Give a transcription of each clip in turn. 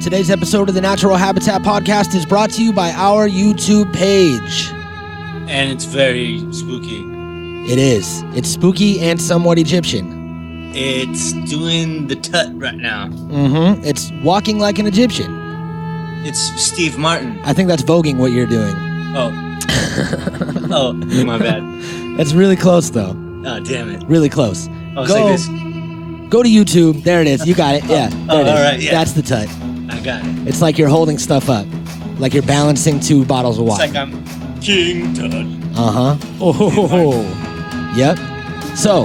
Today's episode of the Natural Habitat Podcast is brought to you by our YouTube page. And it's very spooky. It is. It's spooky and somewhat Egyptian. It's doing the tut right now. Mm-hmm. It's walking like an Egyptian. It's Steve Martin. I think that's voguing what you're doing. Oh. oh, my bad. That's really close though. Oh, damn it. Really close. Was Go, like this. go to YouTube. There it is. You got it. Yeah. There Oh, all right, yeah. That's the tut. I got it. It's like you're holding stuff up, like you're balancing two bottles of It's water. like I'm King Tut. Uh huh. Oh, yep. So,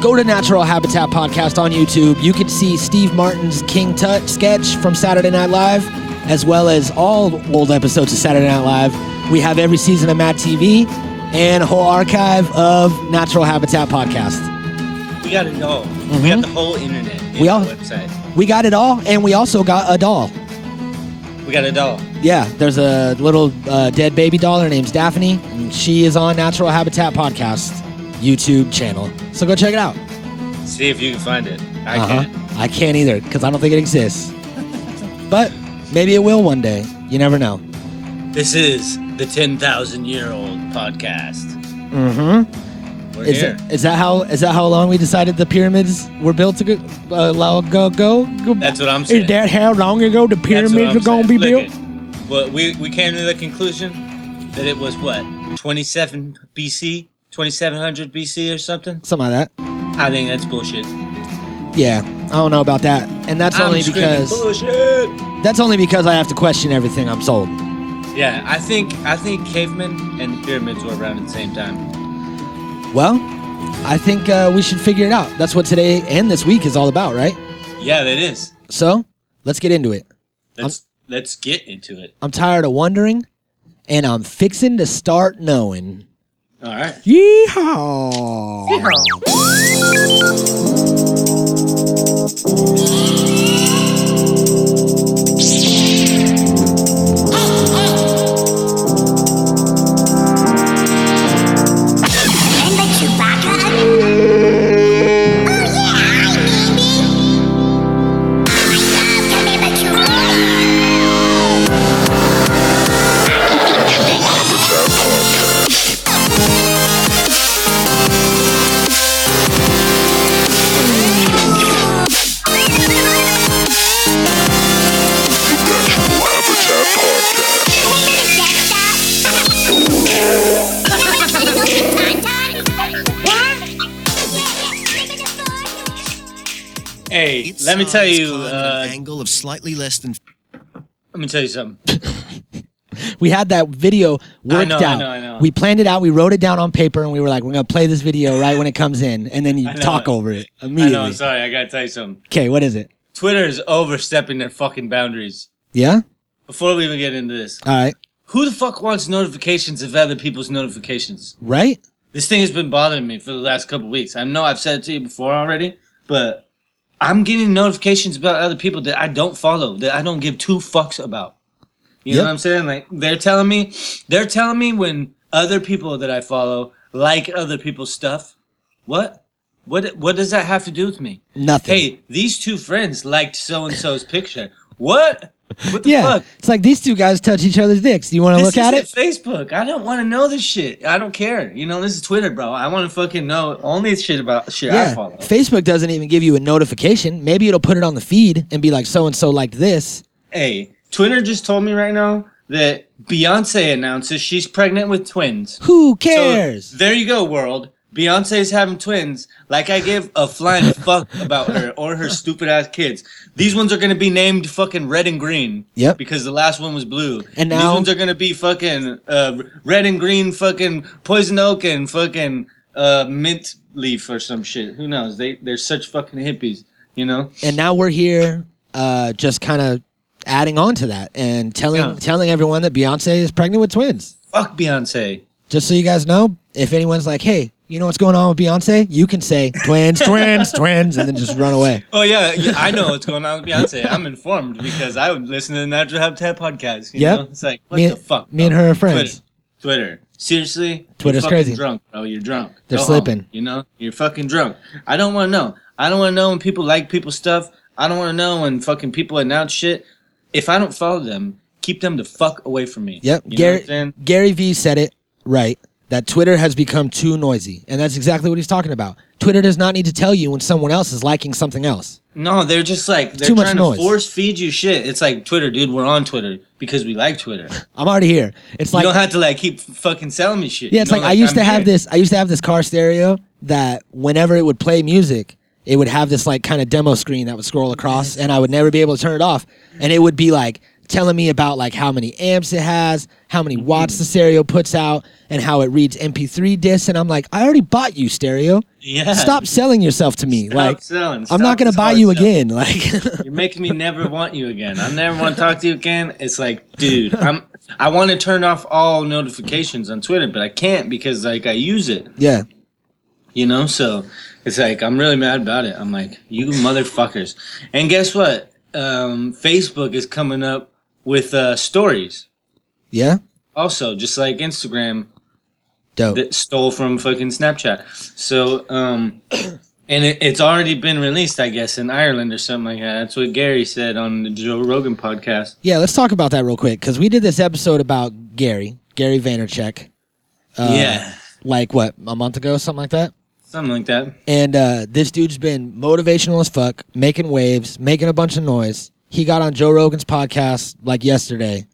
go to Natural Habitat Podcast on YouTube. You can see Steve Martin's King Tut sketch from Saturday Night Live, as well as all old episodes of Saturday Night Live. We have every season of Mad TV and a whole archive of Natural Habitat Podcast. We got it all. We got the whole internet. in Mm-hmm. We all- website. We got it all, and we also got a doll. We got a doll. Yeah, there's a little uh, dead baby doll. Her name's Daphne, and she is on Natural Habitat Podcast YouTube channel. So go check it out. See if you can find it. I Uh-huh. can't. I can't either because I don't think it exists. but maybe it will one day. You never know. This is the 10,000 year old podcast. Mm-hmm. We're Is, here. it, is that how is that how long we decided the pyramids were built to go? Uh, long ago, go, go? That's what I'm saying. Is that how long ago the pyramids were going to be saying. built? Look it. Well, we, we came to the conclusion that it was what 27 BC, 2700 BC or something. Something like that. I think that's bullshit. Yeah, I don't know about that, and that's I'm only because bullshit. that's only because I have to question everything I'm sold. Yeah, I think I think cavemen and the pyramids were around at the same time. Well, I think uh, we should figure it out. That's what today and this week is all about, right? Yeah, that is. So let's get into it. Let's let's get into it. I'm tired of wondering, and I'm fixing to start knowing. All right. Yeehaw! Remember Hey, let me tell you. Uh, an angle of slightly less than let me tell you something. We had that video worked know, I out. know, I know. We planned it out. We wrote it down on paper, and we were like, "We're gonna play this video right when it comes in," and then you talk over it I know. immediately. I'm sorry. I gotta tell you something. Okay, what is it? Twitter is overstepping their fucking boundaries. Yeah. Before we even get into this, All right. who the fuck wants notifications of other people's notifications? Right. This thing has been bothering me for the last couple weeks. I know I've said it to you before already, but I'm getting notifications about other people that I don't follow, that I don't give two fucks about. You know what I'm saying? Like they're telling me, they're telling me when other people that I follow like other people's stuff. What? What? What does that have to do with me? Nothing. Hey, these two friends liked so and so's picture. What? What the yeah. fuck? It's like these two guys touch each other's dicks. Do you want to look at it? Facebook. I don't want to know this shit. I don't care. You know, this is Twitter, bro. I want to fucking know only shit about shit I follow. Facebook doesn't even give you a notification. Maybe it'll put it on the feed and be like, "So and so liked this." Hey, Twitter just told me right now that Beyonce announces she's pregnant with twins. Who So, cares? there you go, world. Beyonce's having twins. Like I give a flying fuck about her or her stupid ass kids. These ones are gonna be named fucking red and green. Yep. Because the last one was blue. And now these ones are gonna be fucking uh, red and green, fucking poison oak and fucking uh, mint leaf or some shit. Who knows? They they're such fucking hippies. You know. and now we're here, uh, just kind of adding on to that and telling Yeah. telling everyone that Beyonce is pregnant with twins. Fuck Beyonce. Just so you guys know, if anyone's like, "Hey, you know what's going on with Beyonce?" You can say twins, twins, twins, and then just run away. Oh yeah, yeah, I know what's going on with Beyonce. I'm informed because I would listen to the Natural Habitat podcast. You Yep. know? It's like what Me, the fuck. me and her are friends. Twitter. Twitter. Seriously? Twitter's You're fucking crazy. Drunk, bro. You're drunk. They're Go slipping. home, you know, you're fucking drunk. I don't want to know. I don't want to know when people like people's stuff. I don't want to know when fucking people announce shit. If I don't follow them, keep them the fuck away from me. Yep. You know what Gary I'm saying? Gary Vee said it right that Twitter has become too noisy, and that's exactly what he's talking about. Twitter does not need to tell you when someone else is liking something else. No, they're just like they're Too much trying noise. to force feed you shit. It's like Twitter, dude. We're on Twitter because we like Twitter. I'm already here. It's like you don't have to like keep fucking selling me shit. Yeah, you it's know, like, I used I'm to have here. this. I used to have this car stereo that whenever it would play music, it would have this like kind of demo screen that would scroll across, and I would never be able to turn it off. And it would be like telling me about like how many amps it has, how many watts the stereo puts out, and how it reads MP3 discs. And I'm like, I already bought you stereo. Yeah. Stop selling yourself to me. Stop like selling. I'm not gonna buy you selling. again. Like You're making me never want you again. I never want to talk to you again. It's like, dude, I'm. I want to turn off all notifications on Twitter, but I can't because like I use it. yeah, You know, so it's like I'm really mad about it. I'm like, you motherfuckers. And guess what? Um, Facebook is coming up with uh, stories. yeah, Also, just like Instagram dope. that stole from fucking Snapchat. So, um, and it, it's already been released, I guess, in Ireland or something like that. That's what Gary said on the Joe Rogan podcast. Yeah, let's talk about that real quick because we did this episode about Gary, Gary Vaynerchuk. Uh, yeah, like what a month ago, something like that. something like that. And uh, this dude's been motivational as fuck, making waves, making a bunch of noise. He got on Joe Rogan's podcast like yesterday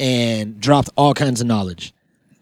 and dropped all kinds of knowledge.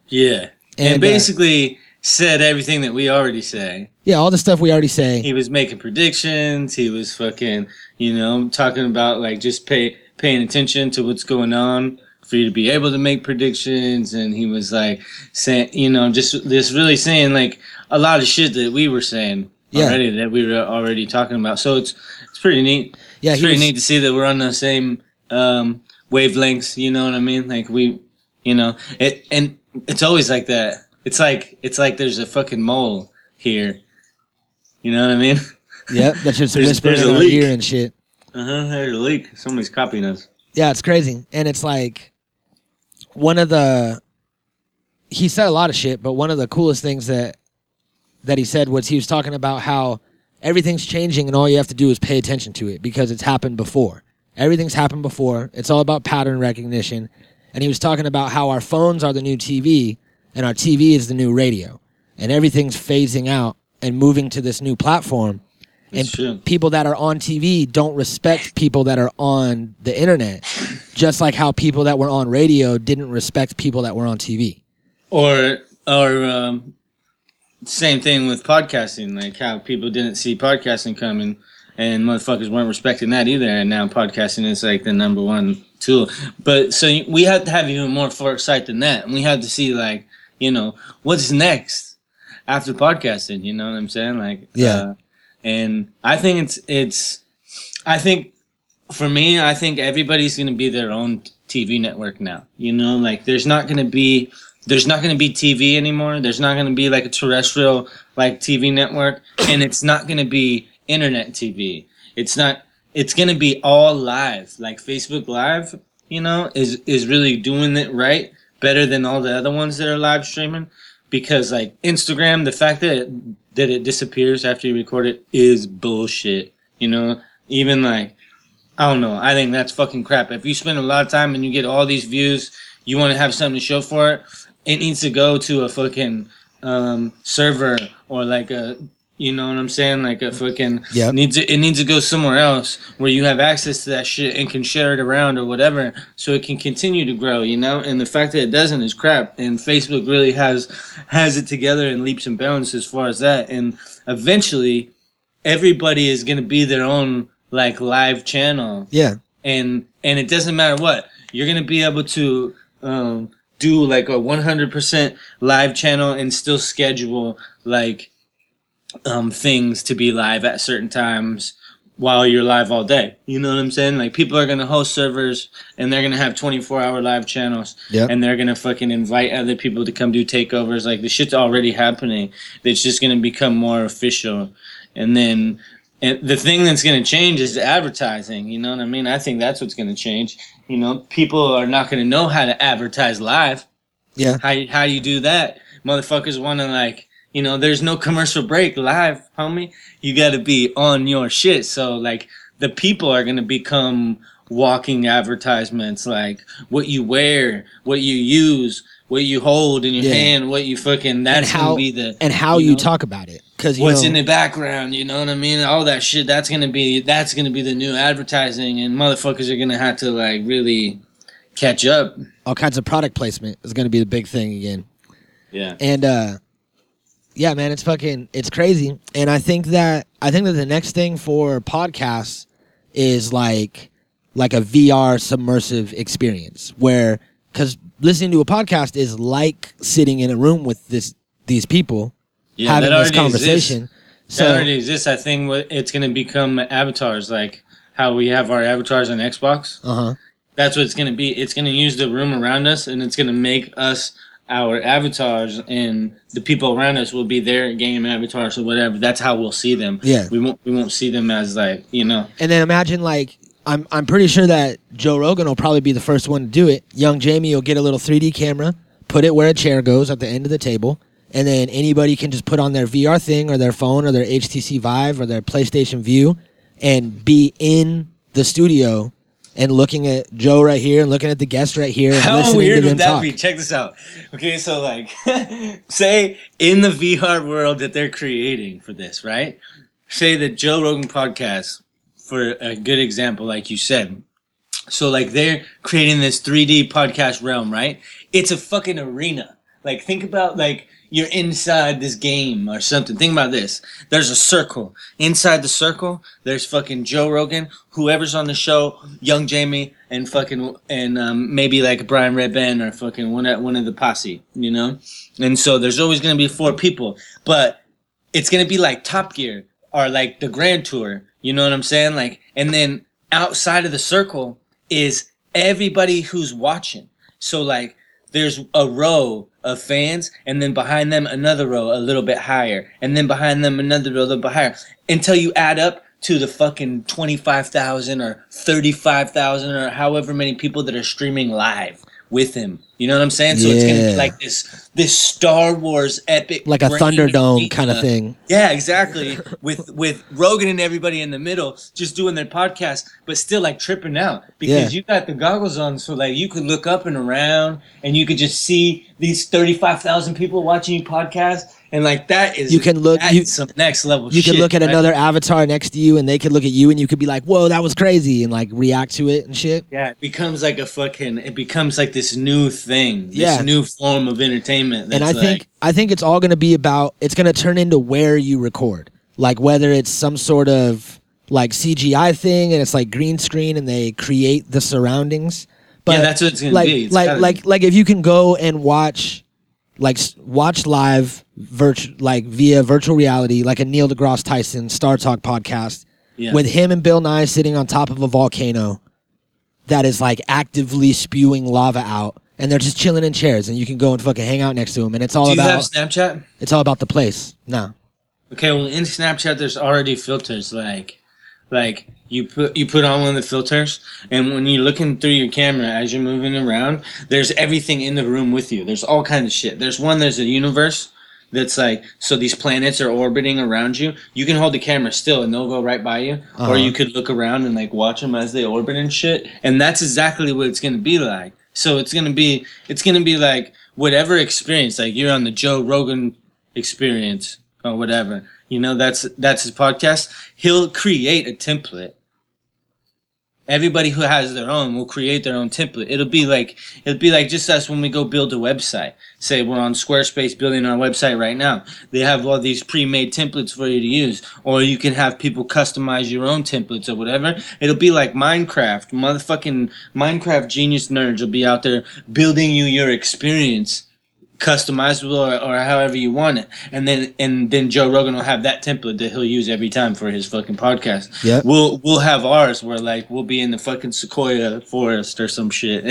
Yeah, And, and, uh, basically said everything that we already say. Yeah, all the stuff we already say. He was making predictions. He was fucking, you know, talking about like just pay paying attention to what's going on for you to be able to make predictions. And he was like saying, you know, just just really saying like a lot of shit that we were saying Yeah. already that we were already talking about. So it's it's pretty neat. Yeah, it's pretty was- neat to see that we're on the same um, wavelengths. You know what I mean? Like we, you know, it and it's always like that. It's like it's like there's a fucking mole here. You know what I mean? Yep, that's just There's- whispering there's in a our leak. ear and shit. Uh huh. There's a leak. Somebody's copying us. Yeah, it's crazy. And it's like one of the he said a lot of shit, but one of the coolest things that that he said was he was talking about how everything's changing and all you have to do is pay attention to it because it's happened before. Everything's happened before. It's all about pattern recognition. And he was talking about how our phones are the new TV and our TV is the new radio. And everything's phasing out and moving to this new platform. And true. people that are on TV don't respect people that are on the internet, just like how people that were on radio didn't respect people that were on TV. Or or um, same thing with podcasting. Like how people didn't see podcasting coming, and motherfuckers weren't respecting that either. And now podcasting is like the number one tool. But so we have to have even more foresight than that, and we have to see like you know what's next after podcasting. You know what I'm saying? Like Yeah. Uh, and I think it's it's I think for me, I think everybody's going to be their own TV network now. You know, like there's not going to be there's not going to be TV anymore. There's not going to be like a terrestrial like TV network, and it's not going to be internet TV. It's not. It's going to be all live, like Facebook Live. You know, is is really doing it right, better than all the other ones that are live streaming. Because like Instagram, the fact that it, that it disappears after you record it is bullshit. You know, even like I don't know. I think that's fucking crap. If you spend a lot of time and you get all these views, you want to have something to show for it. It needs to go to a fucking um, server or like a, you know what I'm saying, like a fucking. yeah. Needs to, it needs to go somewhere else where you have access to that shit and can share it around or whatever, so it can continue to grow. You know, and the fact that it doesn't is crap. And Facebook really has has it together in leaps and bounds as far as that. And eventually, everybody is going to be their own like live channel Yeah. and and it doesn't matter what you're gonna be able to um, do like a 100% live channel and still schedule like um, things to be live at certain times while you're live all day. You know what i'm saying? Like people are gonna host servers and they're gonna have 24 hour live channels. Yep. and they're gonna fucking invite other people to come do takeovers. Like the shit's already happening. It's just gonna become more official. And then and the thing that's going to change is the advertising. You know what I mean? I think that's what's going to change. You know, people are not going to know how to advertise live. Yeah. How how you do that? Motherfuckers want to like, you know, there's no commercial break live, homie. You got to be on your shit. So like, the people are gonna become walking advertisements like what you wear, what you use, what you hold in your Yeah. hand, what you fucking that's how- gonna be the and how you, know, talk about it because what's know, in the background, you know what I mean? All that shit that's gonna be that's gonna be the new advertising and motherfuckers are gonna have to like really catch up. all kinds of product placement is going to be the big thing again. Yeah. And uh yeah, man, it's fucking it's crazy. And I think that I think that the next thing for podcasts is like like a VR submersive experience where cuz listening to a podcast is like sitting in a room with this these people Yeah, having that this conversation. Exists. So that already exists. I think it's gonna become avatars, like how we have our avatars on Xbox. uh-huh. That's what it's gonna be. It's gonna use the room around us, and it's gonna make us our avatars, and the people around us will be their game avatars or whatever. That's how we'll see them. Yeah. we won't we won't see them as like you know. And then imagine like I'm I'm pretty sure that Joe Rogan will probably be the first one to do it. Young Jamie will get a little 3D camera, put it where a chair goes at the end of the table, and then anybody can just put on their VR thing or their phone or their HTC Vive or their PlayStation View and be in the studio and looking at Joe right here and looking at the guest right here and How listening weird to them would that talk. be? Check this out. Okay, so like, say in the VR world that they're creating for this, right? Say the Joe Rogan podcast, for a good example, like you said. So like they're creating this 3D podcast realm, right? It's a fucking arena. Like think about like you're inside this game or something. Think about this. There's a circle. Inside the circle, there's fucking Joe Rogan, whoever's on the show, Young Jamie, and fucking and um, maybe like Brian Redban or fucking one of one of the posse, you know. And so there's always gonna be four people, but it's gonna be like Top Gear or like the Grand Tour. You know what I'm saying? Like, and then outside of the circle is everybody who's watching. So like, there's a row of fans, and then behind them another row a little bit higher, and then behind them another row a little bit higher, until you add up to the fucking twenty five thousand or thirty five thousand or however many people that are streaming live with him. You know what I'm saying? So it's gonna be like this this Star Wars epic, like a Thunderdome kind of uh, thing. Yeah, exactly. with with Rogan and everybody in the middle just doing their podcast, but still like tripping out because Yeah. you got the goggles on, so like you could look up and around, and you could just see these thirty five thousand people watching you podcast, and like that is You can look- you- some next level. You shit, could look at right? another avatar next to you and they could look at you and you could be like, "Whoa, that was crazy," and like react to it and shit. Yeah, it becomes like a fucking. It becomes like this new thing, this Yeah. new form of entertainment. That's and I like, think I think it's all going to be about it's going to turn into where you record, like whether it's some sort of like CGI thing and it's like green screen and they create the surroundings. But yeah, that's what it's gonna like be. It's like like be. like if you can go and watch like watch live virtual like via virtual reality like a Neil deGrasse Tyson Star Talk podcast Yeah. with him and Bill Nye sitting on top of a volcano that is like actively spewing lava out and they're just chilling in chairs and you can go and fucking hang out next to them and it's all Do you about have Snapchat? it's all about the place. No. Okay, well in Snapchat there's already filters like like you put you put on one of the filters and when you're looking through your camera as you're moving around, there's everything in the room with you. There's all kinds of shit. There's one there's a universe that's like so these planets are orbiting around you. You can hold the camera still and they'll go right by you Uh-huh. or you could look around and like watch them as they orbit and shit. And that's exactly what it's to be like. So it's to be it's to be like whatever experience like you're on the Joe Rogan experience or whatever. You know, that's that's his podcast. He'll create a template. Everybody who has their own will create their own template. It'll be like it'll be like just us when we go build a website. Say we're on Squarespace building our website right now. They have all these pre-made templates for you to use, or you can have people customize your own templates or whatever. It'll be like Minecraft. Motherfucking Minecraft genius nerds will be out there building you your experience customizable or, or however you want it and then and then joe rogan will have that template that he'll use every time for his fucking podcast Yeah. we'll we'll have ours where like we'll be in the fucking sequoia forest or some shit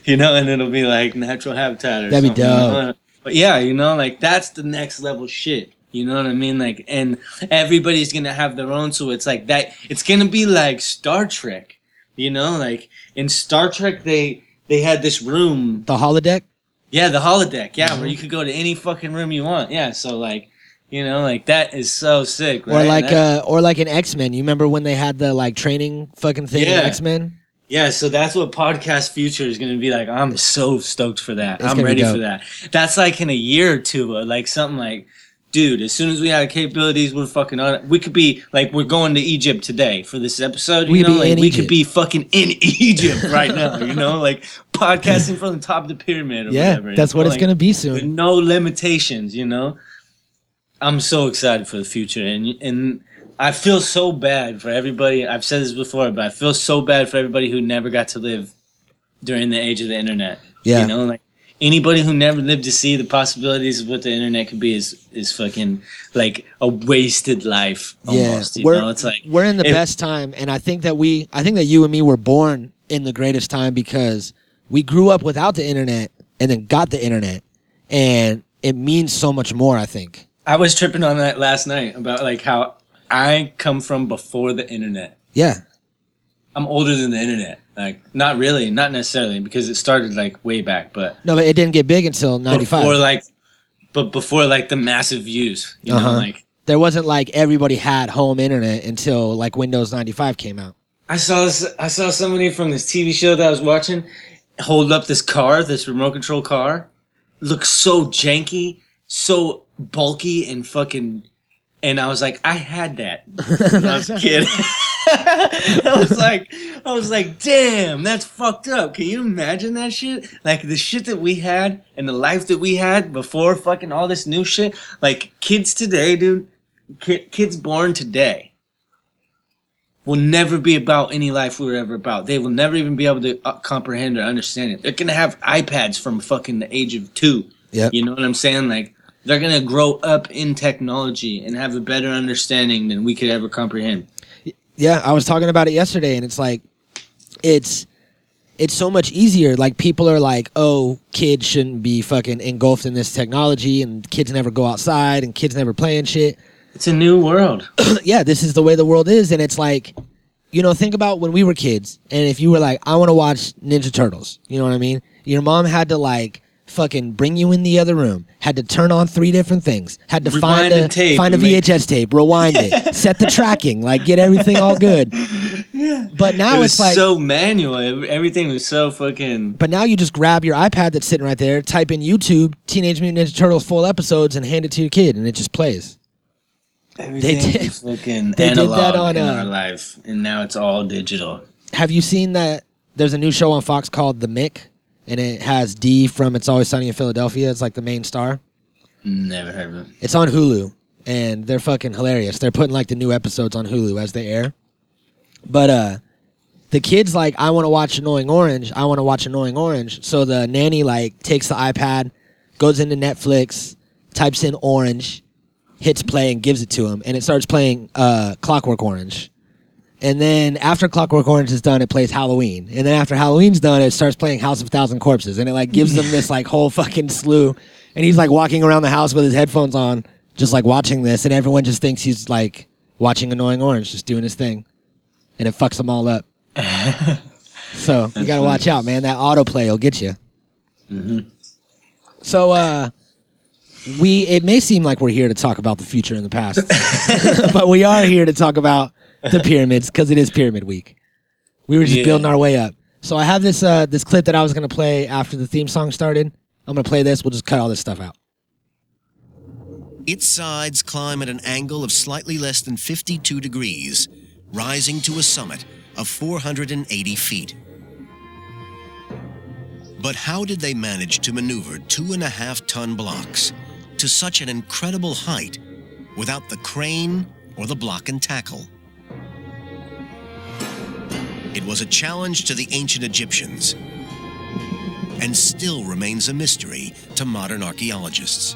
you know and it'll be like natural habitat or That'd be something, you dope. know? but yeah you know like that's the next level shit you know what I mean? Like, and everybody's gonna have their own, so it's like that. It's gonna be like Star Trek, you know? Like in Star Trek, they they had this room The holodeck? Yeah, the holodeck. Yeah, Mm-hmm. where you could go to any fucking room you want. Yeah, so like, You know, like that is so sick. Or like That- uh, or like an X Men. You remember when they had the like training fucking thing in Yeah. X Men? Yeah, so that's what podcast future is going to be like. I'm so stoked for that. It's I'm ready for that. That's like in a year or two, like something like, dude, as soon as we have capabilities, we're fucking on it. We could be like, we're going to Egypt today for this episode. You We could know, be like we Egypt. could be fucking in Egypt right now. You know, like podcasting from the top of the pyramid. Or Yeah, whatever, that's what know, it's like, gonna be soon. no limitations. You know, I'm so excited for the future, and and. I feel so bad for everybody. I've said this before, but I feel so bad for everybody who never got to live during the age of the internet. Yeah. You know, like anybody who never lived to see the possibilities of what the internet could be is is fucking like a wasted life almost. yeah, you we're know, it's like we're in the if- best time, and I think that we, I think that you and me were born in the greatest time because we grew up without the internet and then got the internet, and it means so much more. I think. I was tripping on that last night about like how I come from before the internet. Yeah, I'm older than the internet. Like not really, not necessarily because it started like way back, but no, but it didn't get big until '95. before like but before like the massive views, you know, Uh-huh. like there wasn't like everybody had home internet until like Windows 95 came out. I saw this, I saw somebody from this TV show that I was watching hold up this car, this remote control car. Looks so janky, so bulky and fucking and I was like, I had that when I was a kid. I was like I was like, damn, that's fucked up. Can you imagine that shit? Like the shit that we had and the life that we had before fucking all this new shit. Like kids today, dude, ki- kids born today will never be about any life we were ever about. They will never even be able to uh, comprehend or understand it. They're gonna have iPads from fucking the age of two. Yeah, You know what I'm saying? Like they're gonna grow up in technology and have a better understanding than we could ever comprehend. Yeah, I was talking about it yesterday, and it's like, it's it's so much easier. Like people are like, oh, kids shouldn't be fucking engulfed in this technology, and kids never go outside, and kids never play and shit. It's a new world. yeah, this is the way the world is, and it's like, you know, think about when we were kids, and if you were like, I want to watch Ninja Turtles, you know what I mean? Your mom had to like fucking bring you in the other room, had to turn on three different things, had to find a tape find a and make- VHS tape, rewind it, set the tracking, like get everything all good. But now it was it's like, so manual. Everything was so fucking. but now you just grab your iPad that's sitting right there, type in YouTube Teenage Mutant Ninja Turtles full episodes, and hand it to your kid, and it just plays. Everything did- was fucking they did analog that on, in uh, our life, and now it's all digital. have you seen that there's a new show on Fox called The Mick and it has Dee from It's Always Sunny in Philadelphia. It's like the main star. Never heard of it. It's on Hulu and they're fucking hilarious. They're putting like the new episodes on Hulu as they air. But uh the kid's like, I want to watch Annoying Orange. I want to watch Annoying Orange. So the nanny like takes the iPad, goes into Netflix, types in Orange, hits play and gives it to him, and it starts playing uh, Clockwork Orange. And then after Clockwork Orange is done, it plays Halloween. And then after Halloween's done, it starts playing House of a Thousand Corpses. And it like gives them this like whole fucking slew. And he's like walking around the house with his headphones on, just like watching this, and everyone just thinks he's like watching Annoying Orange, just doing his thing. And it fucks them all up. so you gotta watch out, man. That autoplay will get you. So uh we it may seem like we're here to talk about the future and the past, but we are here to talk about the pyramids because it is Pyramid Week. We were just Yeah. building our way up. So I have this uh this clip that I was gonna play after the theme song started. I'm gonna play this. We'll just cut all this stuff out. Its sides climb at an angle of slightly less than 52 degrees, rising to a summit of 480 feet. But how did they manage to maneuver two and a half ton blocks to such an incredible height without the crane or the block and tackle? It was a challenge to the ancient Egyptians and still remains a mystery to modern archaeologists.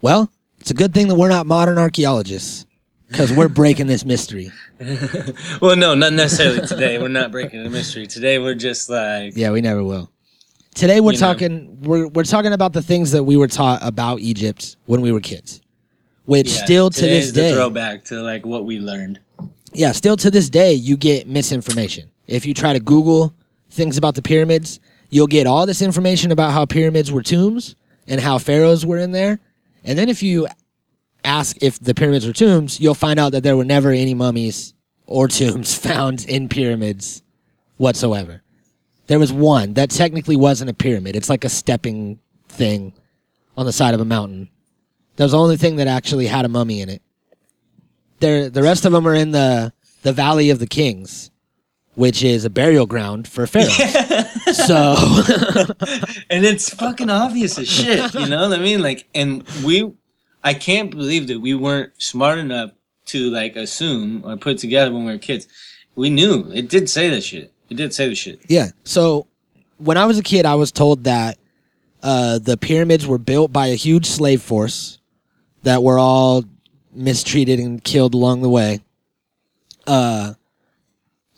Well, it's a good thing that we're not modern archaeologists because we're breaking this mystery. Well, no, not necessarily today. We're not breaking the mystery. Today, we're just like, Yeah, we never will. Today we're You know. talking we're we're talking about the things that we were taught about Egypt when we were kids. Which yeah, still to today's this the day throwback to like what we learned. Yeah, still to this day you get misinformation. If you try to Google things about the pyramids, you'll get all this information about how pyramids were tombs and how pharaohs were in there. And then if you ask if the pyramids were tombs, you'll find out that there were never any mummies or tombs found in pyramids whatsoever. There was one that technically wasn't a pyramid. It's like a stepping thing on the side of a mountain. That was the only thing that actually had a mummy in it. There, the rest of them are in the the Valley of the Kings, which is a burial ground for pharaohs. so and it's fucking obvious as shit. You know what I mean? Like, and we, I can't believe that we weren't smart enough to like assume or put together when we were kids. We knew it did say this shit. It did say the shit. Yeah. So when I was a kid, I was told that uh, the pyramids were built by a huge slave force that were all mistreated and killed along the way. Uh,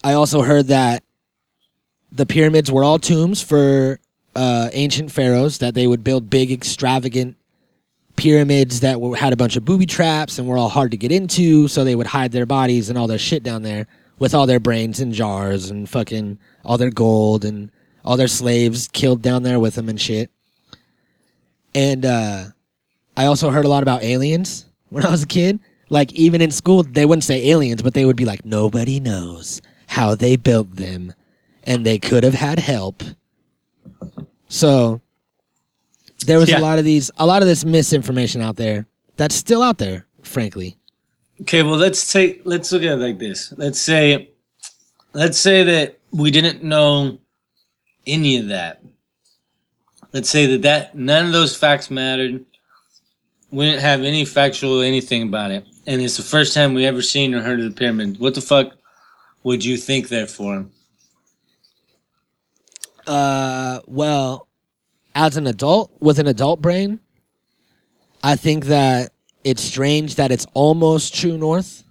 I also heard that the pyramids were all tombs for uh, ancient pharaohs, that they would build big, extravagant pyramids that were, had a bunch of booby traps and were all hard to get into, so they would hide their bodies and all their shit down there with all their brains in jars and fucking all their gold and all their slaves killed down there with them and shit. And uh, I also heard a lot about aliens when I was a kid. Like even in school, they wouldn't say aliens, but they would be like, nobody knows how they built them, and they could have had help. So there was Yeah. a lot of these, a lot of this misinformation out there that's still out there, frankly. Okay, well let's take let's look at it like this. Let's say let's say that we didn't know any of that. Let's say that that none of those facts mattered. We didn't have any factual anything about it. And it's the first time we ever seen or heard of the pyramid. What the fuck would you think therefore? Uh, well, as an adult with an adult brain, I think that it's strange that it's almost true north,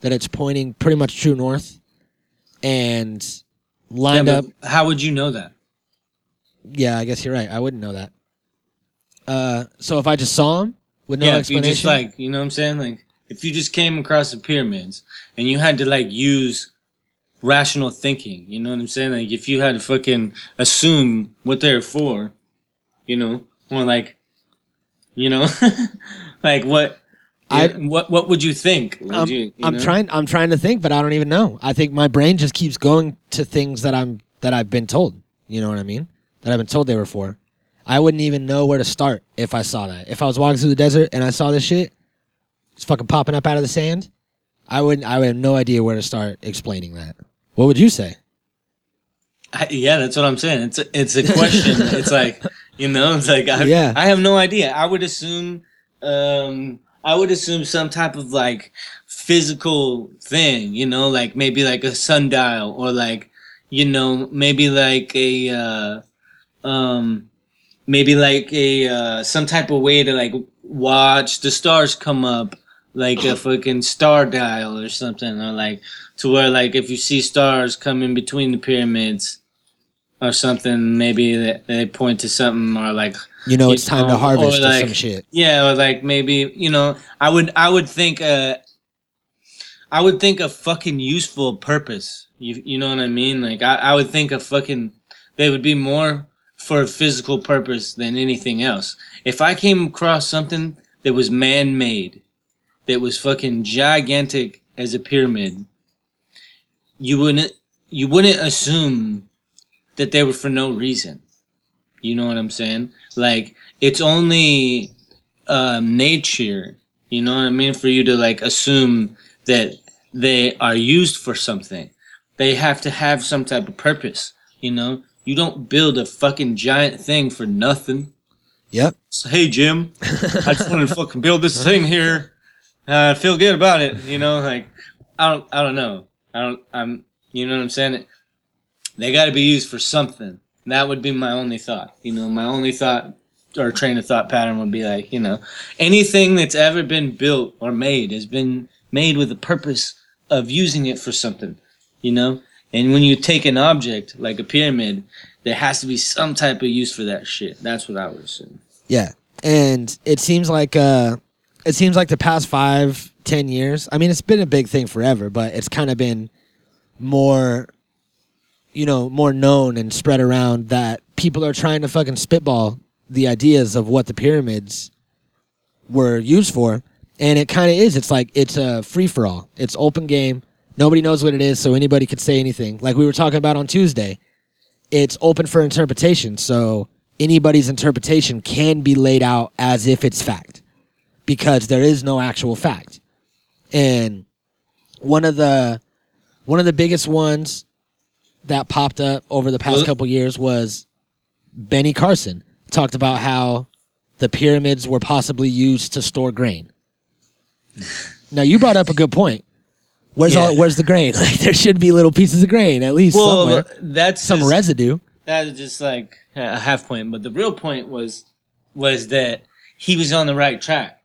that it's pointing pretty much true north, and lined but up. how would you know that? Yeah, I guess you're right. I wouldn't know that. Uh, so if I just saw him with no yeah, if you just like, you know what I'm saying? Like, if you just came across the pyramids and you had to like use rational thinking, you know what I'm saying? Like, if you had to fucking assume what they're for, you know, or like, you know, like what, I- what, what would you think? Would I'm, you, you I'm trying. I'm trying to think, but I don't even know. I think my brain just keeps going to things that I'm that I've been told. You know what I mean? That I've been told they were for. I wouldn't even know where to start if I saw that. If I was walking through the desert and I saw this shit, it's fucking popping up out of the sand. I wouldn't. I would have no idea where to start explaining that. What would you say? I, yeah, that's what I'm saying. It's a, it's a question. it's like you know, it's like I, Yeah. I have no idea. I would assume, um, I would assume some type of like physical thing. You know, like maybe like a sundial or like you know maybe like a uh, um, maybe like a uh, some type of way to like watch the stars come up like a fucking star dial or something or like to where like if you see stars coming between the pyramids or something maybe they, they point to something or like You know, it's time know, to harvest or or, some shit. yeah or like maybe you know i would i would think uh i would think a fucking useful purpose you, you know what i mean like I, I would think a fucking they would be more for a physical purpose than anything else. If i came across something that was man-made that was fucking gigantic as a pyramid you wouldn't you wouldn't assume that they were for no reason. You know what i'm saying? Like it's only um, nature you know what i mean for you to like assume that they are used for something. They have to have some type of purpose you know you don't build a fucking giant thing for nothing Yep. so, hey Jim, I just wanted to fucking build this thing here. Uh, I feel good about it. You know, like I don't, I don't know. I don't, I'm, you know what I'm saying? They got to be used for something. That would be my only thought. You know, my only thought or train of thought pattern would be like, you know, anything that's ever been built or made has been made with the purpose of using it for something. You know, and when you take an object like a pyramid, there has to be some type of use for that shit. That's what I would assume. Yeah, and it seems like uh, it seems like the past five, ten years. I mean, it's been a big thing forever, but it's kind of been more, you know, more known and spread around that people are trying to fucking spitball the ideas of what the pyramids were used for, and it kind of is. It's like it's a free for all. It's open game. Nobody knows what it is, so anybody could say anything. Like we were talking about on Tuesday, it's open for interpretation. So anybody's interpretation can be laid out as if it's fact, because there is no actual fact. And one of the one of the biggest ones that popped up over the past couple years was Benny Carson talked about how the pyramids were possibly used to store grain. Now you brought up a good point. Where's Yeah. all where's the grain? Like there should be little pieces of grain at least somewhere. that's Some just- residue. That is just like a half point, but the real point was was that he was on the right track.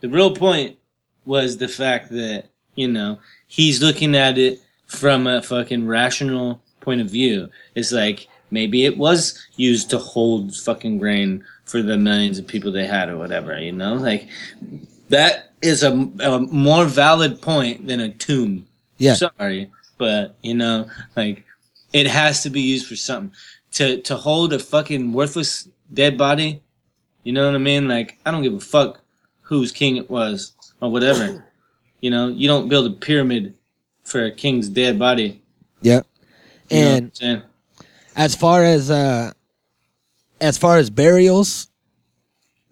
The real point was the fact that you know he's looking at it from a fucking rational point of view. It's like maybe it was used to hold fucking grain for the millions of people they had or whatever. You know, like that is a, a more valid point than a tomb. Yeah. Sorry, but you know, like it has to be used for something. To to hold a fucking worthless dead body, you know what I mean? Like I don't give a fuck whose king it was or whatever. you know, you don't build a pyramid for a king's dead body. Yep. You know And as far as uh as far as burials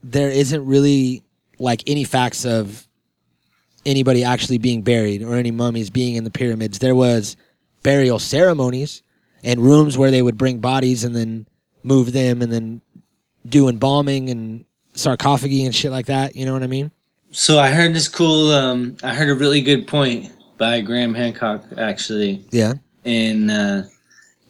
there isn't really like any facts of anybody actually being buried or any mummies being in the pyramids there was burial ceremonies and rooms where they would bring bodies and then move them and then do embalming and sarcophagi and shit like that you know what i mean So I heard this cool. Um, I heard a really good point by Graham Hancock actually. yeah and uh,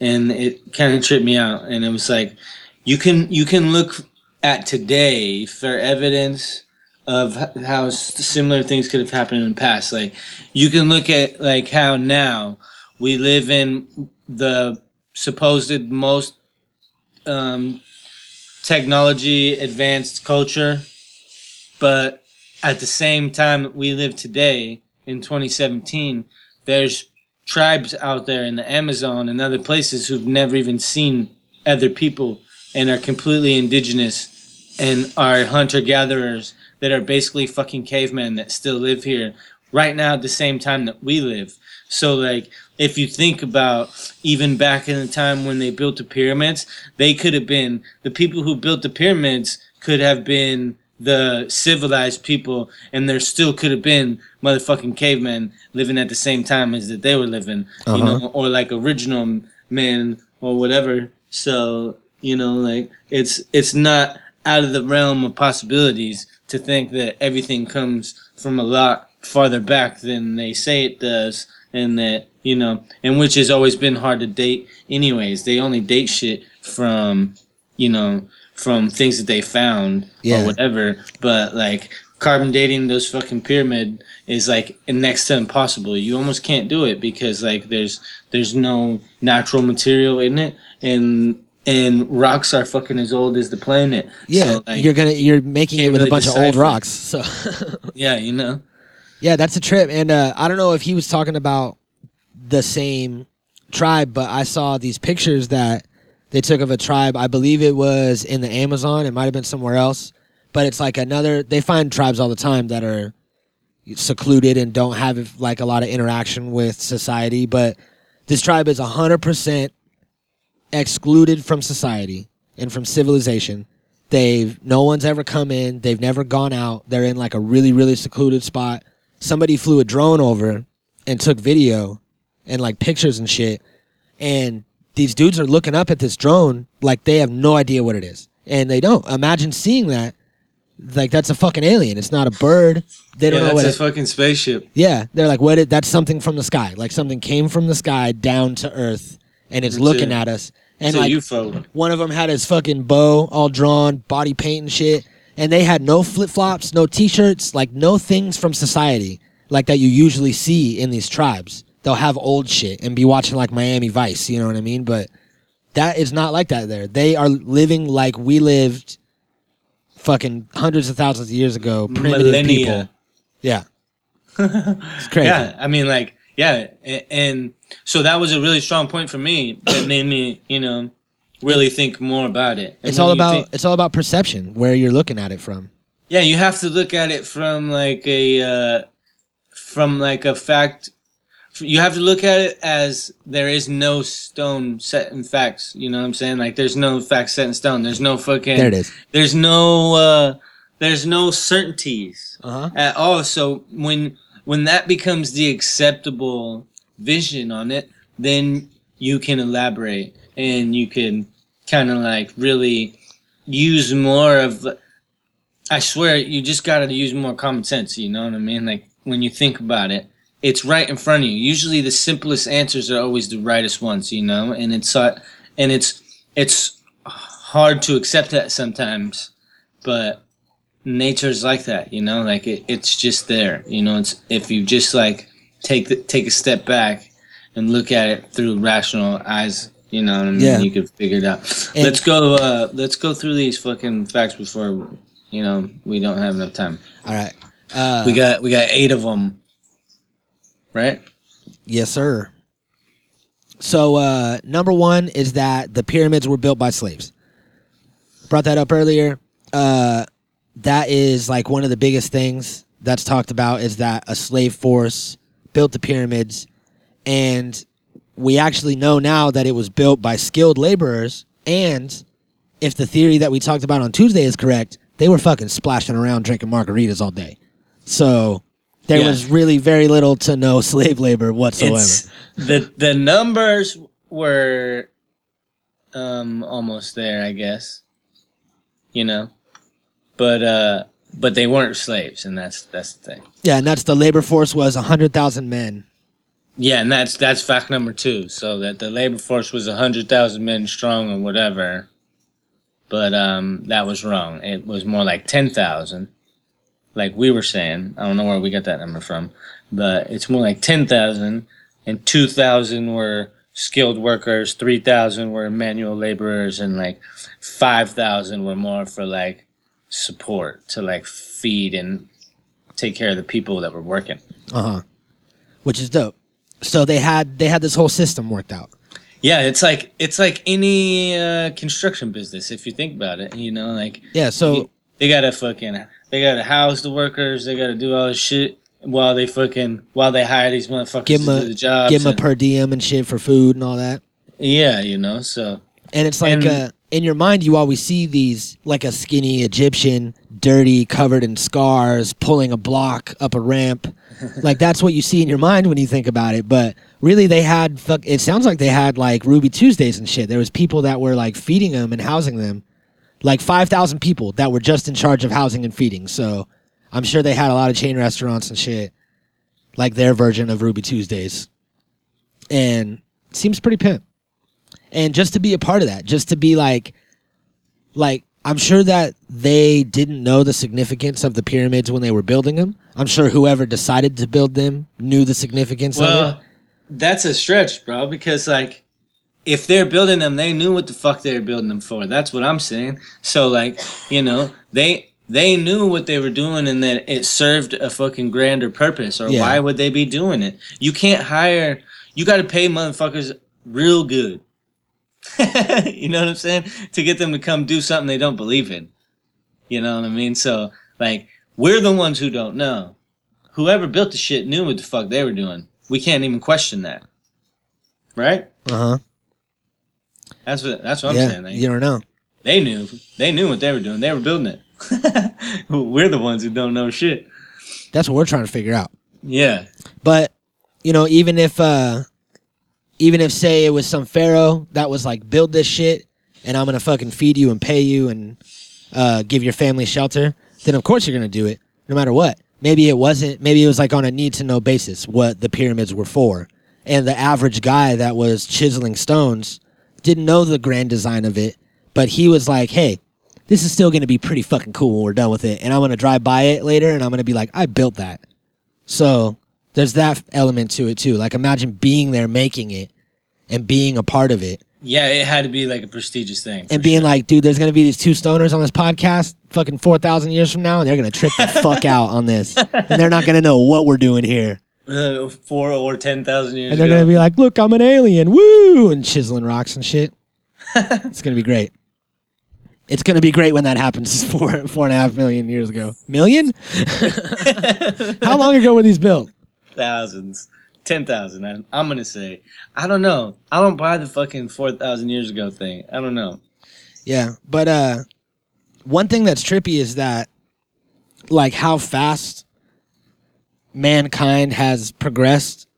and it kind of tripped me out. And it was like, you can you can look at today for evidence of how similar things could have happened in the past. Like, you can look at like how now we live in the supposed most um, technology advanced culture, but at the same time we live today in 2017, there's tribes out there in the Amazon and other places who've never even seen other people and are completely indigenous and are hunter gatherers that are basically fucking cavemen that still live here right now at the same time that we live. So like if you think about even back in the time when they built the pyramids, they could have been the people who built the pyramids could have been the civilized people and there still could have been motherfucking cavemen living at the same time as that they were living you Uh-huh. know or like original men or whatever so you know like it's it's not out of the realm of possibilities to think that everything comes from a lot farther back than they say it does and that you know and which has always been hard to date anyways. They only date shit from you know from things that they found Yeah. or whatever. But like carbon dating those fucking pyramid is like next to impossible. You almost can't do it because like there's there's no natural material in it. And and rocks are fucking as old as the planet yeah So, like, you're gonna you're making it with a really bunch of old rocks so yeah you know Yeah, that's a trip. And uh, I don't know if he was talking about the same tribe, but I saw these pictures that they took of a tribe. I believe it was in the Amazon. It might have been somewhere else. But it's like another, they find tribes all the time that are secluded and don't have like a lot of interaction with society. But this tribe is 100% excluded from society and from civilization. They've no one's ever come in. They've never gone out. They're in like a really really secluded spot. Somebody flew a drone over and took video and like pictures and shit. And these dudes are looking up at this drone like they have no idea what it is. And they don't. Imagine seeing that. Like that's a fucking alien. It's not a bird. They don't yeah know what that's it a fucking spaceship yeah, they're like, what? It, that's something from the sky. Like something came from the sky down to Earth, and it's looking at us. And like one of them had his fucking bow all drawn, body paint and shit, and they had no flip flops, no t-shirts, like no things from society like that you usually see in these tribes. They'll have old shit and be watching like Miami Vice. You know what I mean? But that is not like that there. They are living like we lived fucking hundreds of thousands of years ago. Primitive millennia people. Yeah. it's crazy. Yeah, I mean, like, yeah, and so that was a really strong point for me that made me, you know, really think more about it. And It's all about think- it's all about perception, where you're looking at it from. Yeah, you have to look at it from like a uh, from like a fact. You have to look at it as there is no stone set in facts. You know what I'm saying? Like there's no facts set in stone. There's no fucking. There it is. There's no. Uh, there's no certainties Uh huh. at all. So when when that becomes the acceptable vision on it, then you can elaborate and you can kind of like really use more of. I swear, you just got to use more common sense. You know what I mean? Like when you think about it, it's right in front of you. Usually, the simplest answers are always the rightest ones. You know, and it's uh, and it's it's hard to accept that sometimes, but nature's like that. You know, like it, it's just there. You know, it's if you just like take the, take a step back and look at it through rational eyes. You know what I mean? Yeah. You could figure it out. And- let's go. Uh, let's go through these fucking facts before you know we don't have enough time. All right. Uh, We got we got eight of them, right? Yes, sir. So, uh, number one is that the pyramids were built by slaves. Brought that up earlier. Uh, that is like one of the biggest things that's talked about is that a slave force built the pyramids, and we actually know now that it was built by skilled laborers. And if the theory that we talked about on Tuesday is correct, they were fucking splashing around drinking margaritas all day. So there Yeah. was really very little to no slave labor whatsoever. It's the the numbers were um almost there, I guess. You know, but uh, but they weren't slaves, and that's that's the thing. Yeah, and that's the labor force was hundred thousand men. Yeah, and that's that's fact number two. So that the labor force was hundred thousand men strong or whatever, but um, that was wrong. It was more like ten thousand, like we were saying. I don't know where we got that number from, but it's more like ten thousand, and two thousand were skilled workers, three thousand were manual laborers, and like five thousand were more for like support to like feed and take care of the people that were working. Uh huh. Which is dope. So they had they had this whole system worked out. Yeah, it's like it's like any uh, construction business if you think about it. You know, like Yeah. So they gotta fucking they gotta house the workers. They gotta do all this shit while they fucking while they hire these motherfuckers give to them do the a jobs. give them a per diem and shit for food and all that. yeah, you know. So And it's like And- uh, in your mind, you always see these like a skinny Egyptian, dirty, covered in scars, pulling a block up a ramp. like that's what you see in your mind when you think about it. But really, they had. Fuck, it sounds like they had like Ruby Tuesdays and shit. There was people that were like feeding them and housing them, like five thousand people that were just in charge of housing and feeding. So I'm sure they had a lot of chain restaurants and shit, like their version of Ruby Tuesdays. And seems pretty pimp and just to be a part of that just to be like like i'm sure that they didn't know the significance of the pyramids when they were building them i'm sure whoever decided to build them knew the significance of it well, that's a stretch, bro. Because like if they're building them, they knew what the fuck they were building them for. That's what I'm saying. So like you know they. They knew what they were doing and that it served a fucking grander purpose, or Yeah. why would they be doing it? You can't hire, you got to pay motherfuckers real good. you know what I'm saying? To get them to come do something they don't believe in. You know what I mean? So, like, we're the ones who don't know. Whoever built the shit knew what the fuck they were doing. We can't even question that. Right? uh-huh That's what that's what I'm saying. They, you don't know they knew. They knew what they were doing. They were building it. we're the ones who don't know shit. that's what we're trying to figure out Yeah. but you know even if uh even if say it was some pharaoh that was like build this shit and i'm gonna fucking feed you and pay you and uh give your family shelter then of course you're gonna do it no matter what. Maybe it wasn't maybe it was like on a need to know basis what the pyramids were for. And the average guy that was chiseling stones didn't know the grand design of it but he was like hey this is still gonna be pretty fucking cool when we're done with it and i'm gonna drive by it later and i'm gonna be like i built that so there's that element to it too. Like imagine being there making it and being a part of it Yeah, it had to be like a prestigious thing. and being sure. like, dude, there's gonna be these two stoners on this podcast fucking four thousand years from now and they're gonna trip the fuck out on this. And they're not gonna know what we're doing here. Uh, four or ten thousand years And they're ago. gonna be like, look, I'm an alien, woo and chiseling rocks and shit. it's gonna be great. It's gonna be great when that happens. Four four and a half million years ago. Million? How long ago were these built? Thousands. 10,000. I'm, I'm to say. I don't know. I don't buy the fucking 4,000 years ago thing. I don't know. Yeah, but uh, one thing that's trippy is that, like, how fast mankind has progressed,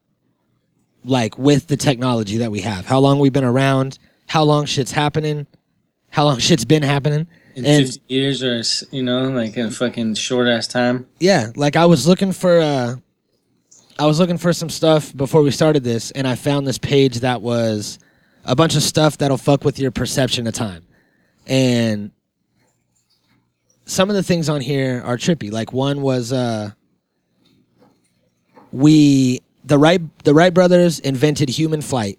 like with the technology that we have. How long we've been around. How long shit's happening. How long shit's been happening. In And- 50 years or, you know, like a fucking short ass time. yeah like i was looking for uh i was looking for some stuff before we started this and i found this page that was a bunch of stuff that'll fuck with your perception of time. And some of the things on here are trippy. Like one was uh we the Wright the Wright brothers invented human flight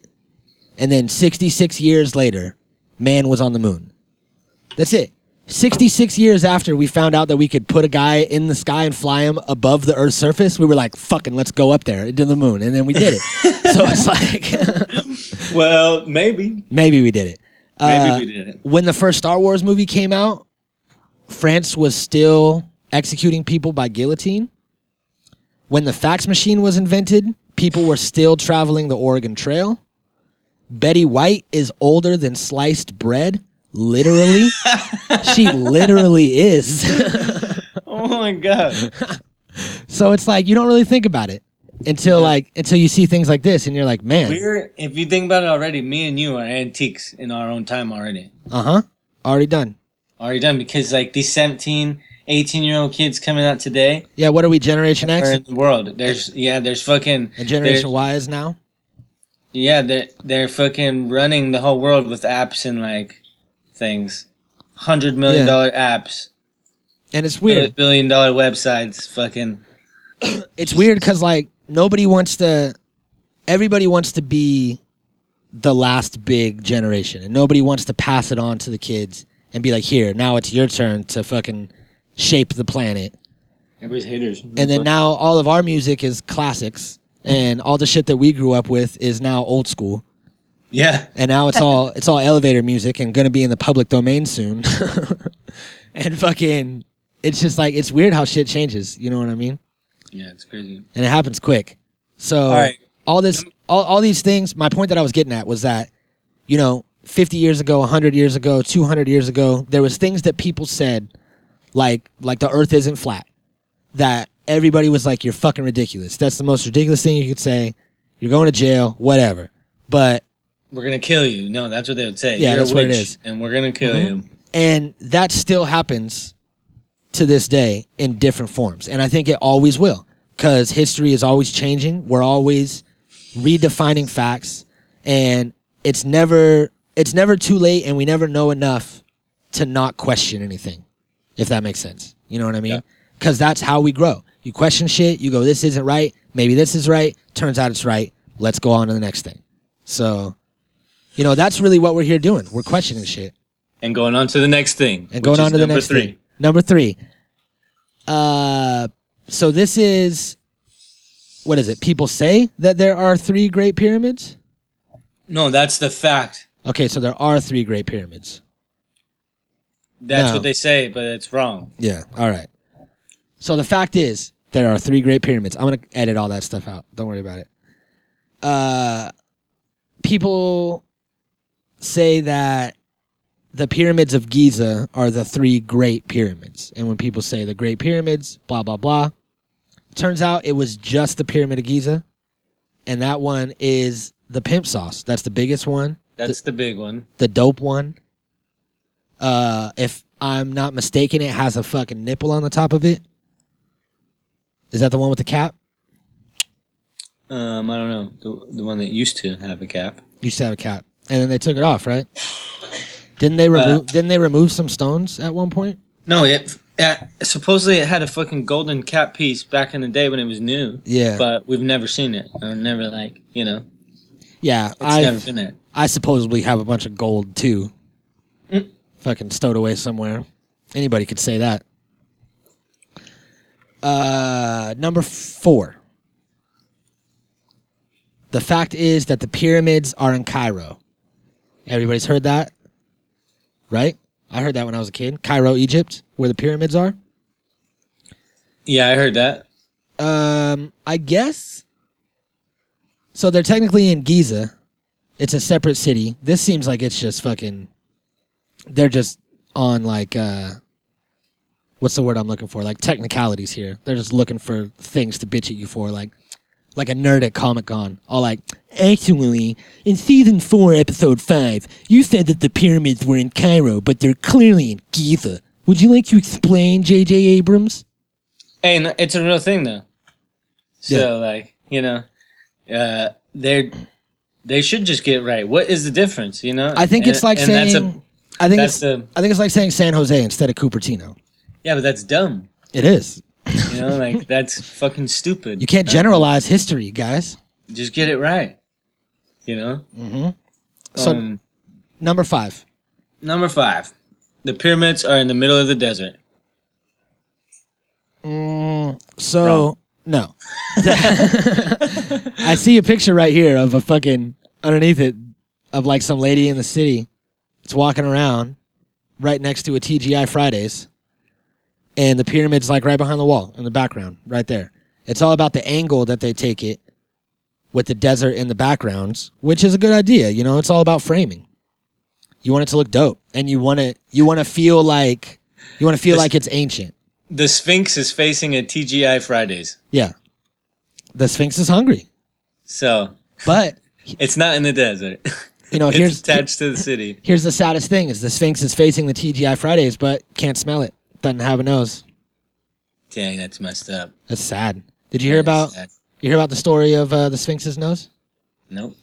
and then 66 years later man was on the moon. That's it 66 years after we found out that we could put a guy in the sky and fly him above the earth's surface we were like fucking let's go up there into the moon and then we did it so it's like Well, maybe. maybe we did it Maybe Uh, we did it. when the first Star Wars movie came out, France was still executing people by guillotine. When the fax machine was invented, people were still traveling the Oregon Trail. Betty White is older than sliced bread. Literally. she literally is. Oh my God. so it's like you don't really think about it until like until you see things like this and you're like, man, We're, if you think about it already, me and you are antiques in our own time already. uh-huh. Already done. Already done because, like, these 17, 18 year old kids coming out today Yeah, what are we, Generation X? in the world. There's, yeah, there's fucking. And Generation Y is now? Yeah, they're, they're fucking running the whole world with apps and, like, things. $100 million apps. And it's weird. Billion dollar websites. Fucking. it's weird because like nobody wants to everybody wants to be the last big generation and nobody wants to pass it on to the kids and be like here now it's your turn to fucking shape the planet Everybody's haters. and then now all of our music is classics and all the shit that we grew up with is now old school Yeah. and now it's all it's all elevator music and gonna be in the public domain soon and fucking it's just like it's weird how shit changes you know what i mean Yeah, it's crazy. and it happens quick. So All right. all this, all, all these things. My point that I was getting at was that, you know, 50 years ago, 100 years ago, 200 years ago, there was things that people said, like like the Earth isn't flat. That everybody was like, "You're fucking ridiculous. That's the most ridiculous thing you could say. You're going to jail, whatever." But We're gonna kill you. No, that's what they would say. Yeah, You're that's what it is. And we're gonna kill mm-hmm. you. and that still happens to this day in different forms and i think it always will because history is always changing we're always redefining facts and it's never it's never too late and we never know enough to not question anything if that makes sense you know what i mean Yeah. because that's how we grow you question shit you go this isn't right maybe this is right turns out it's right let's go on to the next thing so you know that's really what we're here doing we're questioning shit And going on to the next thing. and going on to the next three. thing. Number three. Uh, so this is what is it? People say that there are three great pyramids. No, that's the fact. Okay, so there are three great pyramids. That's No. what they say, but it's wrong. Yeah. All right. So the fact is there are three great pyramids. I'm gonna edit all that stuff out. Don't worry about it. Uh, people say that the pyramids of Giza are the three great pyramids, and when people say the great pyramids, blah blah blah, turns out it was just the pyramid of Giza, and that one is the pimp sauce. That's the biggest one That's the big one. the dope one. Uh, if I'm not mistaken, it has a fucking nipple on the top of it. Is that the one with the cap? Um, I don't know. The, the one that used to have a cap. Used to have a cap, and then they took it off, right? Didn't they remove? didn't they remove some stones at one point? No, it, it supposedly it had a fucking golden cap piece back in the day when it was new. Yeah. But we've never seen it. Or never like you know. Yeah, I been there. I supposedly have a bunch of gold too, Mm. fucking stowed away somewhere. Anybody could say that. Uh, number four. The fact is that the pyramids are in Cairo. Everybody's heard that, right? I heard that when I was a kid. Cairo, Egypt, where the pyramids are. Yeah, I heard that. Um, I guess. So they're technically in Giza. It's a separate city. This seems like it's just fucking. They're just on like uh. What's the word I'm looking for? Like technicalities here. They're just looking for things to bitch at you for, like, like a nerd at Comic Con. All like, actually, in season four, episode five, you said that the pyramids were in Cairo, but they're clearly in Giza. Would you like to explain, J.J. Abrams? Hey, it's a real thing though. So Yeah. like, you know, uh they're they should just get right. What is the difference, you know? I think it's And- like saying. a, I think it's. the I think it's like saying San Jose instead of Cupertino. Yeah, but that's dumb. It is. You know, like that's fucking stupid. You can't generalize history, guys. just get it right. You know? Mm-hmm. So um, number five. number 5. The pyramids are in the middle of the desert. Mm, so no. I see a picture right here of a fucking underneath it of like some lady in the city. It's walking around right next to a TGI Fridays, and the pyramid's like right behind the wall in the background, right there. It's all about the angle that they take it with the desert in the backgrounds, which is a good idea. You know, it's all about framing. You want it to look dope, and you want to you want to feel like you want to feel This- like it's ancient. The Sphinx is facing a TGI Fridays. Yeah. The Sphinx is hungry. So, But it's not in the desert. you know, it's here's attached to the city. here's the saddest thing is the Sphinx is facing the TGI Fridays, but can't smell it. Doesn't have a nose. Dang, that's messed up. That's sad. Did you hear about That's- you hear about the story of uh, the Sphinx's nose? Nope.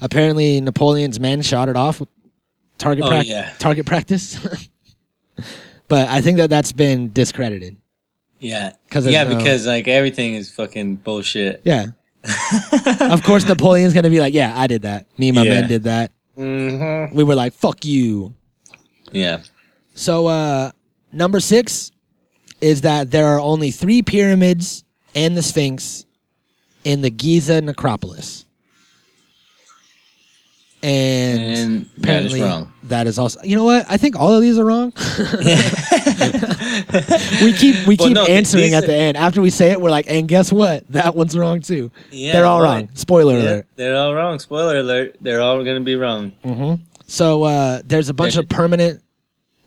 Apparently Napoleon's men shot it off target Oh, prac- yeah. target practice. but I think that that's been discredited. Yeah. 'Cause yeah, no- because like everything is fucking bullshit. Yeah. of course Napoleon's going to be like, "Yeah, I did that. Me and my Yeah. men did that." Mm-hmm. We were like, "Fuck you." Yeah. So uh number six is that there are only three pyramids and the Sphinx in the Giza necropolis. And, And that is apparently wrong. that is also you know what? I think all of these are wrong. we keep we Well, keep no, th- answering these at are- the end. After we say it, we're like, and guess what? That one's wrong too. Yeah, They're all wrong. Spoiler alert. they're all wrong. Spoiler alert. They're all going to be wrong. So uh, there's a bunch of permanent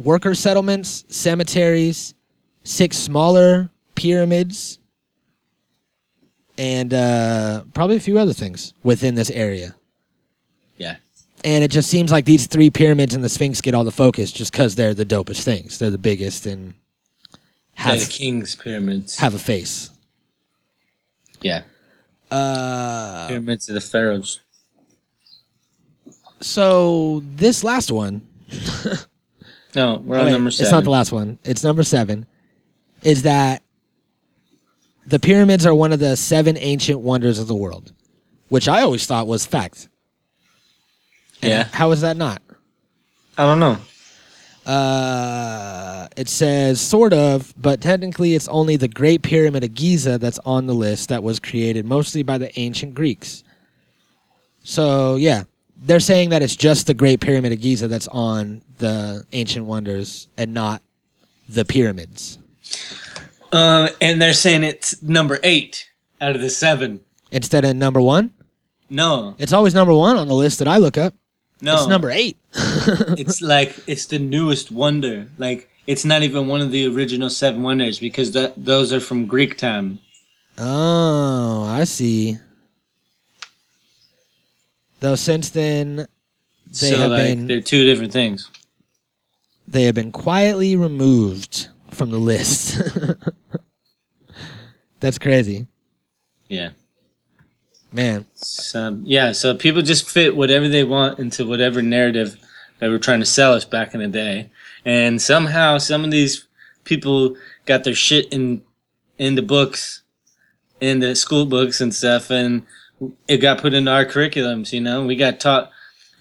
worker settlements, cemeteries, six smaller pyramids, and uh, probably a few other things within this area. Yeah. And it just seems like these three pyramids and the Sphinx get all the focus just because they're the dopest things. They're the biggest and They're have the king's pyramids. have a face. yeah. Uh, Pyramids of the pharaohs. so this last one No, we're on Wait, number seven. It's not the last one. It's number seven. Is that the pyramids are one of the seven ancient wonders of the world, which I always thought was fact. And Yeah. How is that not? I don't know. Uh, it says sort of, but technically it's only the Great Pyramid of Giza that's on the list that was created mostly by the ancient Greeks. So yeah, they're saying that it's just the Great Pyramid of Giza that's on the ancient wonders and not the pyramids. Uh, and they're saying it's number eight out of the seven. instead of number one. No, It's always number one on the list that I look up. no. It's number eight. it's like it's the newest wonder. Like it's not even one of the original seven wonders because that those are from Greek time. Oh, I see. Though since then They so have like been- they're two different things. they have been quietly removed from the list. That's crazy, Yeah. man. So yeah, so people just fit whatever they want into whatever narrative they were trying to sell us back in the day, and somehow some of these people got their shit in in the books, in the school books and stuff, and it got put into our curriculums. You know, we got taught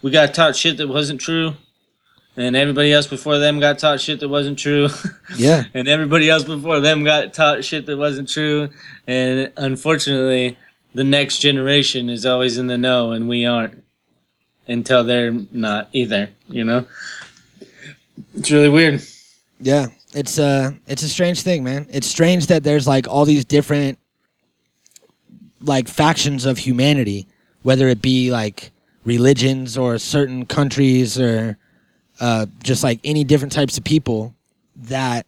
we got taught shit that wasn't true, and everybody else before them got taught shit that wasn't true. Yeah, and everybody else before them got taught shit that wasn't true. And unfortunately, the next generation is always in the know, and we aren't until they're not either. You know. It's really weird. Yeah, it's uh it's a strange thing, man. It's strange that there's like all these different like factions of humanity, whether it be like religions or certain countries or uh just like any different types of people that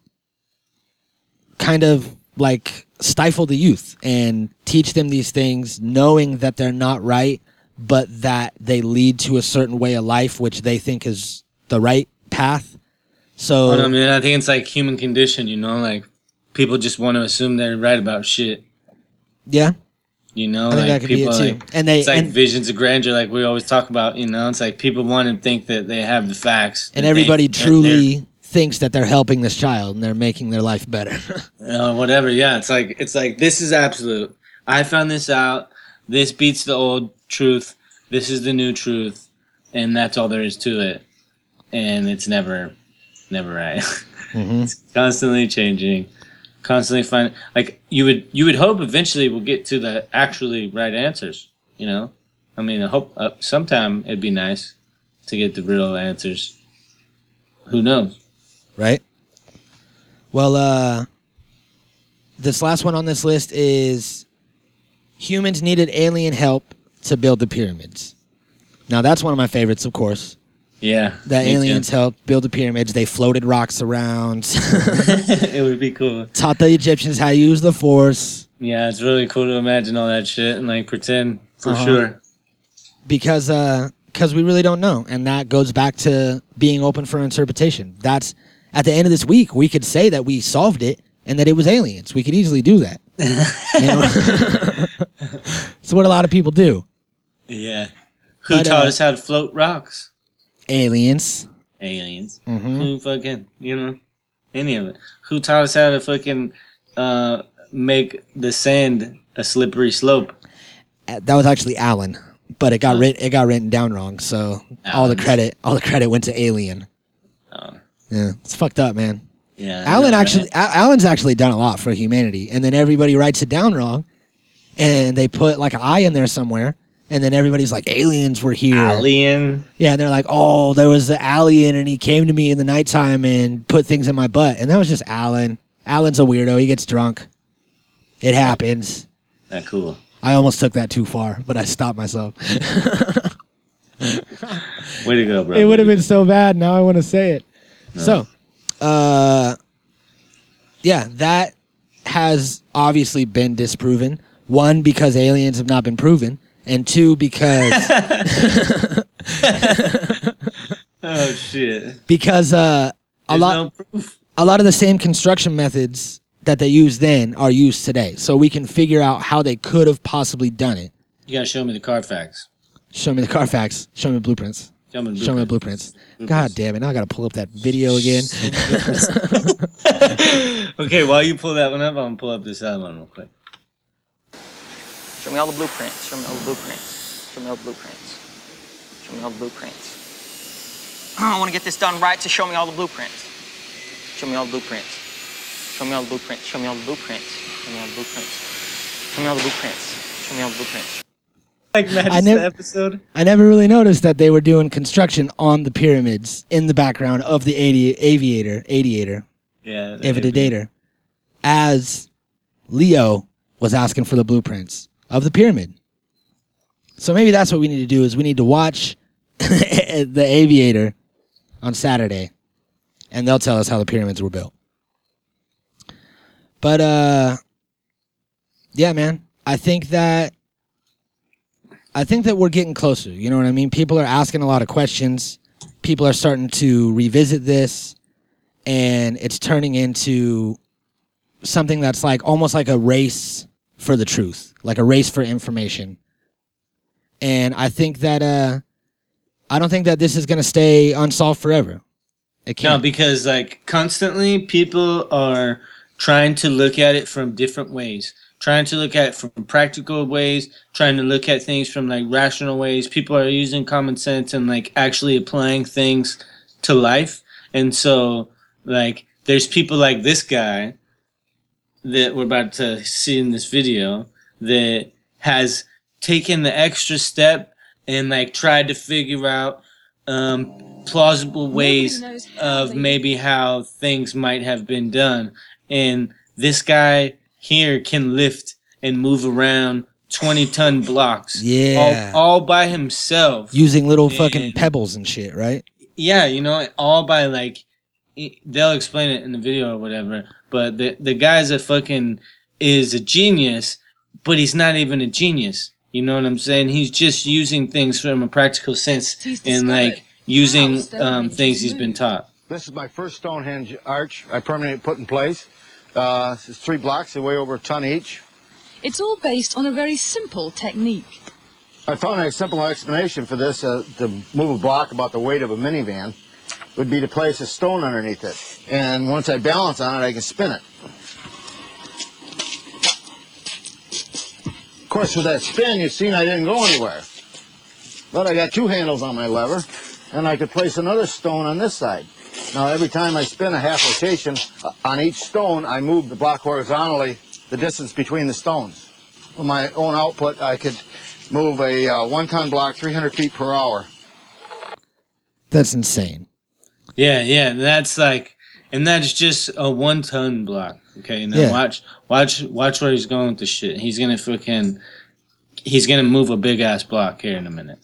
kind of like stifle the youth and teach them these things knowing that they're not right but that they lead to a certain way of life which they think is the right path. So I mean, I think it's like human condition, you know, like people just want to assume they're right about shit. yeah You know, I think like that could be it people too. like And they it's like and, visions of grandeur, like we always talk about. You know, it's like people want to think that they have the facts, and everybody they, truly thinks that they're helping this child and they're making their life better. uh, whatever. Yeah, it's like it's like this is absolute. I found this out. This beats the old truth. This is the new truth, and that's all there is to it. And it's never, never right. Mhm. It's constantly changing, constantly find like you would you would hope eventually we'll get to the actually right answers. You know, I mean, I hope uh, sometime it'd be nice to get the real answers. Who knows? right? Well, uh, this last one on this list is humans needed alien help to build the pyramids. Now, that's one of my favorites, of course. Yeah, That me too. aliens helped build the pyramids. They floated rocks around, it would be cool. taught the Egyptians how to use the force. Yeah, it's really cool to imagine all that shit and like pretend for Uh-huh. sure. because uh because we really don't know and that goes back to being open for interpretation that's at the end of this week we could say that we solved it and that it was aliens we could easily do that it's what a lot of people do Yeah. Who But, taught uh, us how to float rocks? Aliens Aliens. Mhm. Who fucking you know any of it? Who taught us how to fucking uh make the sand a slippery slope? Uh, that was actually alan but it got writ- it got written down wrong so all the credit all the credit went to alien Oh, yeah it's fucked up man yeah. Alan actually, right? Alan's actually done a lot for humanity, and then everybody writes it down wrong, and they put like an I in there somewhere, and then everybody's like, aliens were here. Alien. Yeah, and they're like, oh, there was the alien, and he came to me in the nighttime and put things in my butt, and that was just Alan. Alan's a weirdo. He gets drunk. It happens. That cool. I almost took that too far, but I stopped myself. Way to go, bro. it would have been so bad. Now I want to say it. So, uh, yeah, that has obviously been disproven. One, because aliens have not been proven, and two, because Oh shit. because uh, a There's lot no a lot of the same construction methods that they used then are used today. So we can figure out how they could have possibly done it. You gotta show me the Carfax. Show me the Carfax. Show me the blueprints. Show me the Show me the blueprint. blueprints. God damn it! Now I gotta pull up that video again. okay, while you pull that one up, I'm gonna pull up this other one real quick. Show me all the blueprints. Show me all the blueprints. Show me all the blueprints. Show me all the blueprints. I want to get this done right, so show me all the blueprints. Show me all the blueprints. Show me all the blueprints. Show me all the blueprints. Show me all the blueprints. Show me all the blueprints. Show me all the blueprints. Like matches I never- the episode. I never really noticed that they were doing construction on the pyramids in the background of the avi- aviator, aviator, Yeah. aviator, as Leo was asking for the blueprints of the pyramid. So maybe that's what we need to do is we need to watch the aviator on Saturday and they'll tell us how the pyramids were built. But uh yeah, man. I think that I think that we're getting closer. You know what I mean? People are asking a lot of questions. People are starting to revisit this, and it's turning into something that's like almost like a race for the truth, like a race for information. And I think that uh, I don't think that this is going to stay unsolved forever. It No, can't. because like constantly people are trying to look at it from different ways. Trying to look at it from practical ways, trying to look at things from like rational ways. People are using common sense and like actually applying things to life. And so like there's people like this guy that we're about to see in this video that has taken the extra step and like tried to figure out um, plausible ways of they- maybe how things might have been done. And this guy here can lift and move around 20 ton blocks. Yeah. All, all by himself. Using little fucking pebbles and shit, right? yeah, you know, all by like, they'll explain it in the video or whatever. But the, the guy's a fucking, is a genius, but he's not even a genius. You know what I'm saying? He's just using things from a practical sense He's and discovered like using how um, things he's been taught. This is my first Stonehenge arch I permanently put in place. Uh, it's three blocks, they weigh over a ton each. It's all based on a very simple technique. I found a simple explanation for this uh, to move a block about the weight of a minivan would be to place a stone underneath it. And once I balance on it, I can spin it. Of course, with that spin, you've seen I didn't go anywhere. But I got two handles on my lever, and I could place another stone on this side. Now, every time I spin a half rotation uh, on each stone, I move the block horizontally, the distance between the stones. With my own output, I could move a uh, one-ton block 300 feet per hour. That's insane. Yeah, yeah, that's like, and that's just a one ton block. Okay, now Yeah. watch, watch, watch where he's going with the shit. He's gonna fucking, he's gonna move a big ass block here in a minute.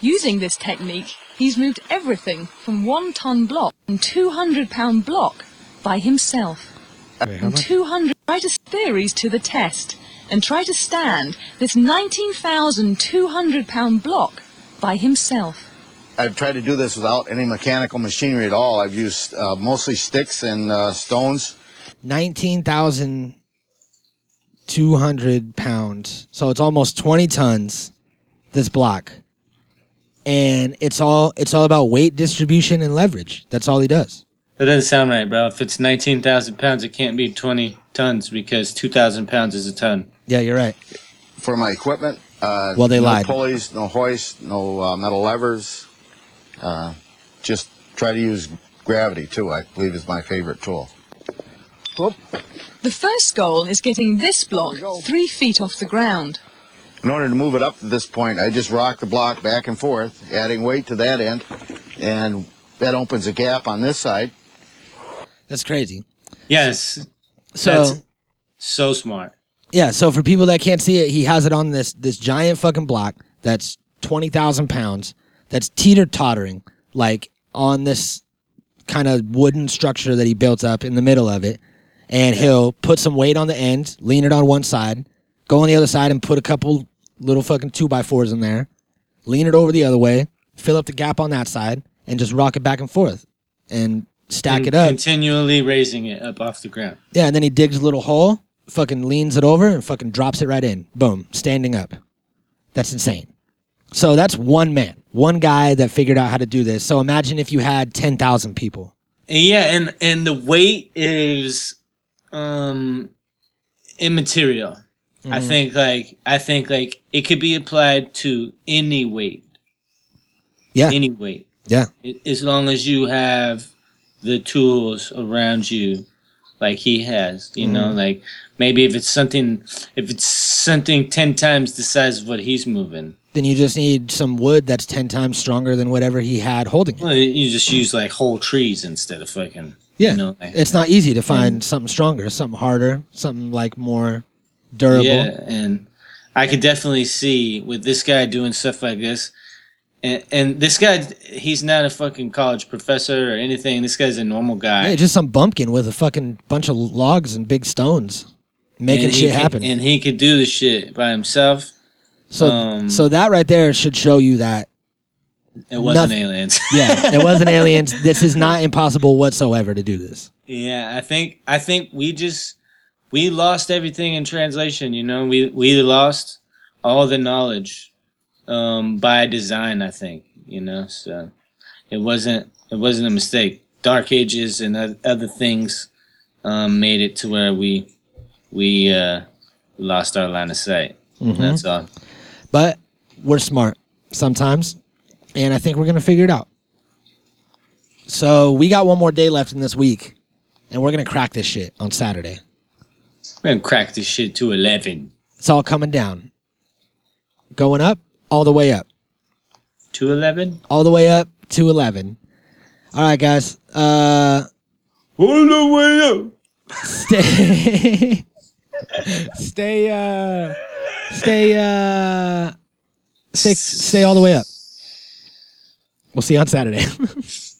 Using this technique, he's moved everything from one ton block and 200 pound block by himself. Wait, And 200 try to theories to the test and try to stand this 19,200 pound block by himself. I've tried to do this without any mechanical machinery at all. I've used uh, mostly sticks and uh, stones. 19,200 pounds. So it's almost 20 tons, this block. And it's all it's all about weight distribution and leverage. That's all he does. That doesn't sound right, bro. If it's nineteen thousand pounds, it can't be twenty tons because two thousand pounds is a ton. Yeah, you're right. For my equipment, uh, Well, they no lied. pulleys, no hoist, no uh, metal levers. Uh, just try to use gravity too. I believe is my favorite tool. Whoop. The first goal is getting this block three feet off the ground. In order to move it up to this point, I just rock the block back and forth, adding weight to that end, and that opens a gap on this side. That's crazy. Yes, So That's- so smart. yeah, so for people that can't see it, he has it on this this giant fucking block that's twenty thousand pounds. That's teeter tottering, like on this kind of wooden structure that he built up in the middle of it, and he'll put some weight on the end, lean it on one side, go on the other side, and put a couple little fucking two by fours in there, lean it over the other way, fill up the gap on that side, and just rock it back and forth, and stack And it up. Continually raising it up off the ground. Yeah, and then he digs a little hole, fucking leans it over, and fucking drops it right in. Boom, standing up. That's insane. So that's one man, one guy that figured out how to do this. So imagine if you had 10,000 people. Yeah, and and the weight is um immaterial. I Mm-hmm. think like I think like it could be applied to any weight. Yeah. Any weight. Yeah. I- As long as you have the tools around you like he has, you know, Mm-hmm. like maybe if it's something if it's something 10 times the size of what he's moving. Then you just need some wood that's 10 times stronger than whatever he had holding it. Well, you just use like whole trees instead of fucking Yeah. you know, like, It's not easy to find something stronger, something harder, something like more durable. Yeah, and I could definitely see with this guy doing stuff like this. And, and this guy, he's not a fucking college professor or anything. This guy's a normal guy. Yeah, just some bumpkin with a fucking bunch of logs and big stones making and shit could- happen. And he could do the shit by himself. So, um, so that right there should show you that It wasn't Nothing- aliens. Yeah, it wasn't aliens. This is not impossible whatsoever to do this. yeah, I think I think we just we lost everything in translation. You know, we we lost all the knowledge um, by design. I think you know, so it wasn't it wasn't a mistake. Dark Ages and oth- other things um, made it to where we we uh, lost our line of sight. That's all. But we're smart sometimes, and I think we're gonna figure it out. So we got one more day left in this week, and we're gonna crack this shit on Saturday. We're gonna crack this shit to eleven. It's all coming down, going up, all the way up, To eleven? all the way up to 11. All right, guys. Uh, All the way up. stay, stay, uh, stay, uh, stay, stay all the way up. We'll see you on Saturday.